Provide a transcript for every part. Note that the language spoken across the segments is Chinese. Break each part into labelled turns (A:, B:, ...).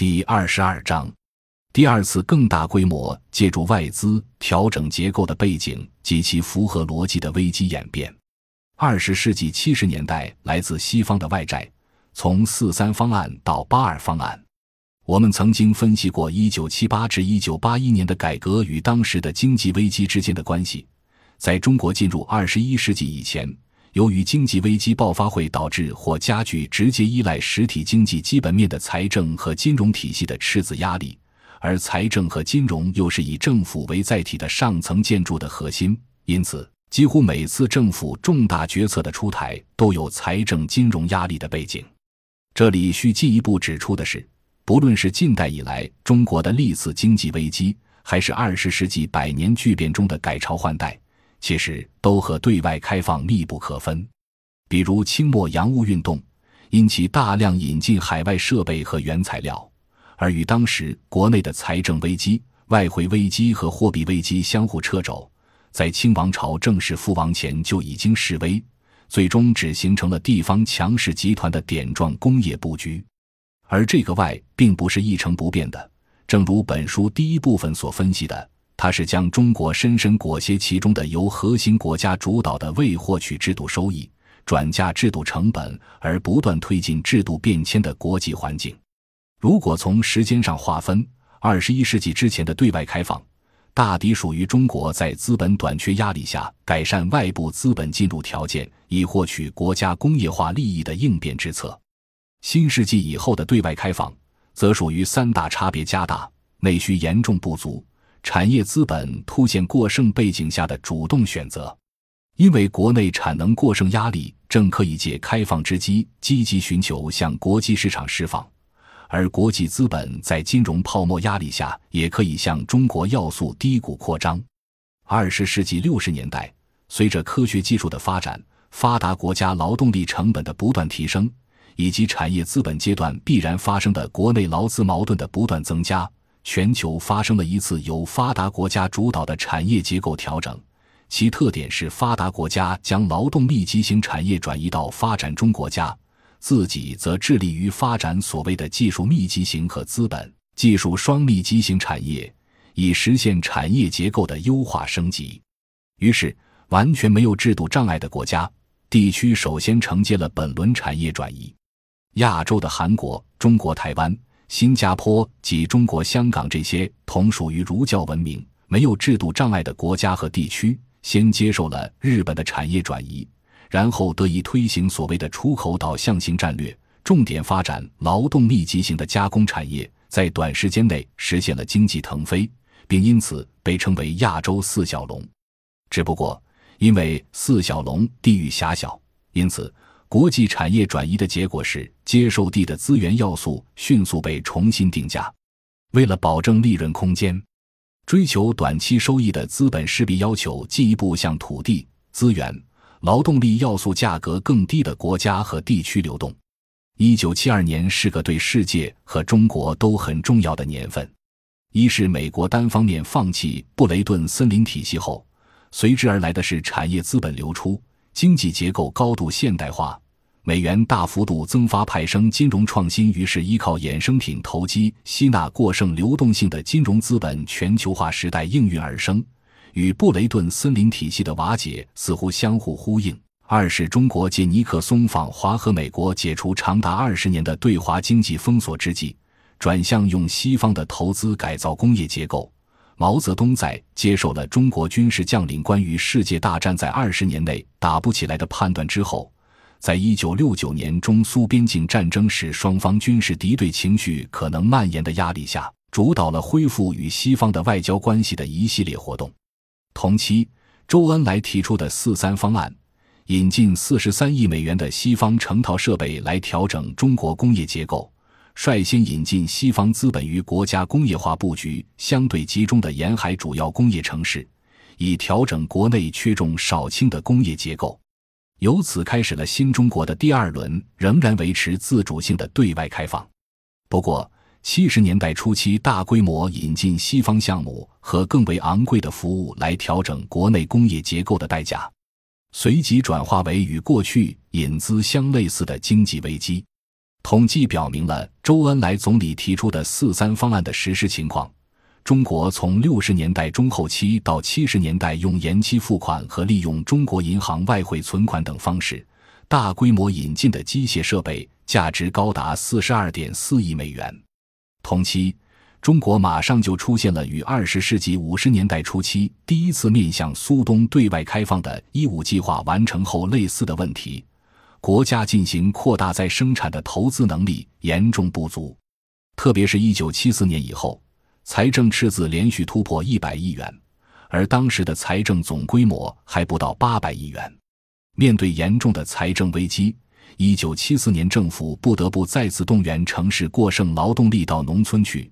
A: 第二十二章，第二次更大规模借助外资调整结构的背景及其符合逻辑的危机演变。二十世纪七十年代来自西方的外债，从四三方案到八二方案。我们曾经分析过一九七八至一九八一年的改革与当时的经济危机之间的关系。在中国进入二十一世纪以前，由于经济危机爆发会导致或加剧直接依赖实体经济基本面的财政和金融体系的赤字压力，而财政和金融又是以政府为载体的上层建筑的核心，因此几乎每次政府重大决策的出台都有财政金融压力的背景。这里需进一步指出的是，不论是近代以来中国的历次经济危机，还是二十世纪百年巨变中的改朝换代。其实都和对外开放密不可分，比如清末洋务运动，因其大量引进海外设备和原材料，而与当时国内的财政危机、外汇危机和货币危机相互掣肘，在清王朝正式覆亡前就已经示威，最终只形成了地方强势集团的点状工业布局。而这个外并不是一成不变的，正如本书第一部分所分析的。它是将中国深深裹挟其中的由核心国家主导的为获取制度收益、转嫁制度成本而不断推进制度变迁的国际环境。如果从时间上划分，二十一世纪之前的对外开放，大抵属于中国在资本短缺压力下改善外部资本进入条件以获取国家工业化利益的应变之策；新世纪以后的对外开放，则属于三大差别加大、内需严重不足。产业资本凸显过剩背景下的主动选择，因为国内产能过剩压力正可以借开放之机积极寻求向国际市场释放，而国际资本在金融泡沫压力下也可以向中国要素低谷扩张。二十世纪六十年代，随着科学技术的发展，发达国家劳动力成本的不断提升，以及产业资本阶段必然发生的国内劳资矛盾的不断增加。全球发生了一次由发达国家主导的产业结构调整，其特点是发达国家将劳动密集型产业转移到发展中国家，自己则致力于发展所谓的技术密集型和资本技术双密集型产业，以实现产业结构的优化升级。于是，完全没有制度障碍的国家地区首先承接了本轮产业转移。亚洲的韩国、中国台湾。新加坡及中国香港这些同属于儒教文明、没有制度障碍的国家和地区，先接受了日本的产业转移，然后得以推行所谓的出口导向型战略，重点发展劳动密集型的加工产业，在短时间内实现了经济腾飞，并因此被称为亚洲四小龙。只不过，因为四小龙地域狭小，因此。国际产业转移的结果是，接受地的资源要素迅速被重新定价。为了保证利润空间，追求短期收益的资本势必要求进一步向土地、资源、劳动力要素价格更低的国家和地区流动。一九七二年是个对世界和中国都很重要的年份。一是美国单方面放弃布雷顿森林体系后，随之而来的是产业资本流出。经济结构高度现代化，美元大幅度增发派生金融创新，于是依靠衍生品投机吸纳过剩流动性的金融资本全球化时代应运而生，与布雷顿森林体系的瓦解似乎相互呼应。二是中国借尼克松访华和美国解除长达二十年的对华经济封锁之际，转向用西方的投资改造工业结构。毛泽东在接受了中国军事将领关于世界大战在二十年内打不起来的判断之后，在一九六九年中苏边境战争使双方军事敌对情绪可能蔓延的压力下，主导了恢复与西方的外交关系的一系列活动。同期，周恩来提出的“四三方案”，引进四十三亿美元的西方成套设备来调整中国工业结构。率先引进西方资本于国家工业化布局相对集中的沿海主要工业城市，以调整国内缺重少轻的工业结构，由此开始了新中国的第二轮仍然维持自主性的对外开放。不过，七十年代初期大规模引进西方项目和更为昂贵的服务来调整国内工业结构的代价，随即转化为与过去引资相类似的经济危机。统计表明了周恩来总理提出的“四三”方案的实施情况。中国从六十年代中后期到七十年代，用延期付款和利用中国银行外汇存款等方式，大规模引进的机械设备价值高达四十二点四亿美元。同期，中国马上就出现了与二十世纪五十年代初期第一次面向苏东对外开放的“一五”计划完成后类似的问题。国家进行扩大再生产的投资能力严重不足，特别是一九七四年以后，财政赤字连续突破一百亿元，而当时的财政总规模还不到八百亿元。面对严重的财政危机，一九七四年政府不得不再次动员城市过剩劳动力到农村去，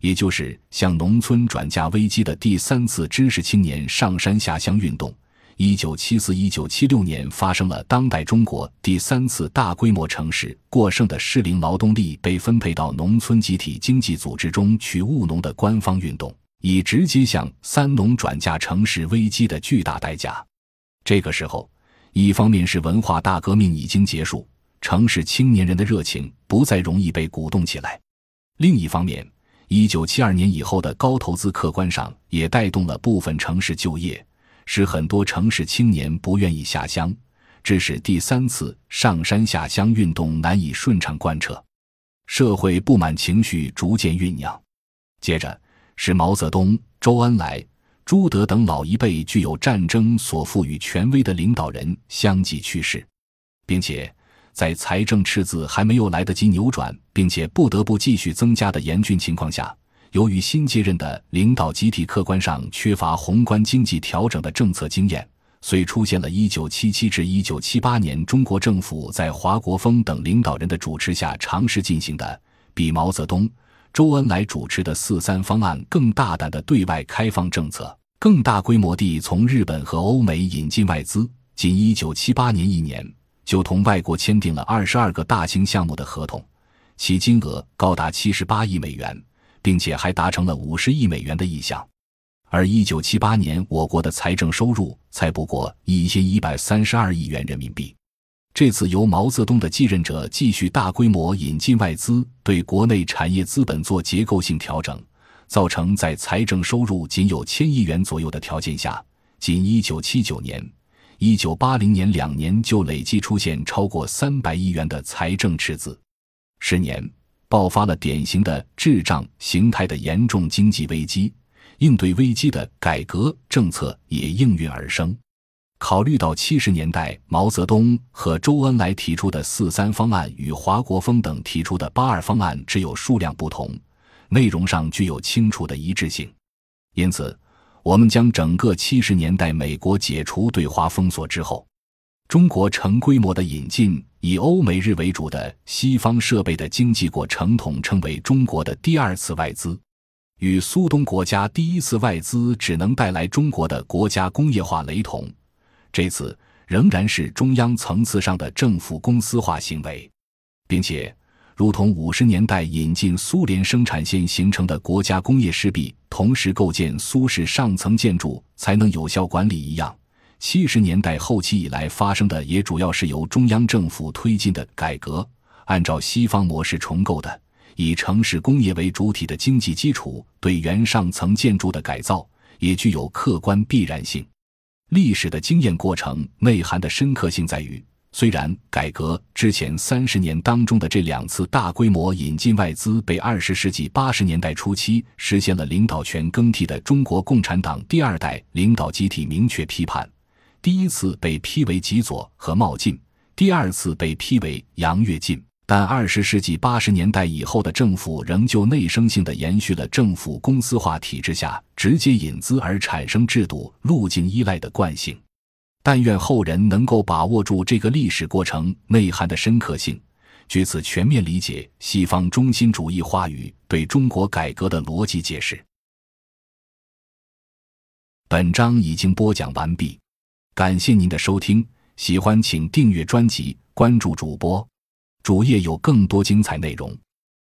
A: 也就是向农村转嫁危机的第三次知识青年上山下乡运动。一九七四、一九七六年发生了当代中国第三次大规模城市过剩的适龄劳动力被分配到农村集体经济组织中去务农的官方运动，以直接向三农转嫁城市危机的巨大代价。这个时候，一方面是文化大革命已经结束，城市青年人的热情不再容易被鼓动起来；另一方面，一九七二年以后的高投资客观上也带动了部分城市就业。使很多城市青年不愿意下乡，致使第三次上山下乡运动难以顺畅贯彻，社会不满情绪逐渐酝酿。接着是毛泽东、周恩来、朱德等老一辈具有战争所赋予权威的领导人相继去世，并且在财政赤字还没有来得及扭转，并且不得不继续增加的严峻情况下。由于新接任的领导集体客观上缺乏宏观经济调整的政策经验，所以出现了1977至1978年中国政府在华国锋等领导人的主持下尝试进行的比毛泽东、周恩来主持的“四三”方案更大胆的对外开放政策，更大规模地从日本和欧美引进外资。仅1978年一年，就同外国签订了22个大型项目的合同，其金额高达78亿美元。并且还达成了五十亿美元的意向，而一九七八年我国的财政收入才不过一千一百三十二亿元人民币。这次由毛泽东的继任者继续大规模引进外资，对国内产业资本做结构性调整，造成在财政收入仅有千亿元左右的条件下，仅一九七九年、一九八零年两年就累计出现超过三百亿元的财政赤字，十年。爆发了典型的滞胀形态的严重经济危机，应对危机的改革政策也应运而生。考虑到七十年代毛泽东和周恩来提出的“四三”方案与华国锋等提出的“八二”方案只有数量不同，内容上具有清楚的一致性，因此，我们将整个七十年代美国解除对华封锁之后。中国成规模的引进以欧美日为主的西方设备的经济过程，统称为中国的第二次外资，与苏东国家第一次外资只能带来中国的国家工业化雷同。这次仍然是中央层次上的政府公司化行为，并且如同五十年代引进苏联生产线形成的国家工业势必同时构建苏式上层建筑才能有效管理一样。七十年代后期以来发生的，也主要是由中央政府推进的改革，按照西方模式重构的，以城市工业为主体的经济基础对原上层建筑的改造，也具有客观必然性。历史的经验过程内涵的深刻性在于，虽然改革之前三十年当中的这两次大规模引进外资被二十世纪八十年代初期实现了领导权更替的中国共产党第二代领导集体明确批判。第一次被批为极左和冒进，第二次被批为洋跃进。但二十世纪八十年代以后的政府仍旧内生性的延续了政府公司化体制下直接引资而产生制度路径依赖的惯性。但愿后人能够把握住这个历史过程内涵的深刻性，据此全面理解西方中心主义话语对中国改革的逻辑解释。本章已经播讲完毕。感谢您的收听，喜欢请订阅专辑，关注主播，主页有更多精彩内容。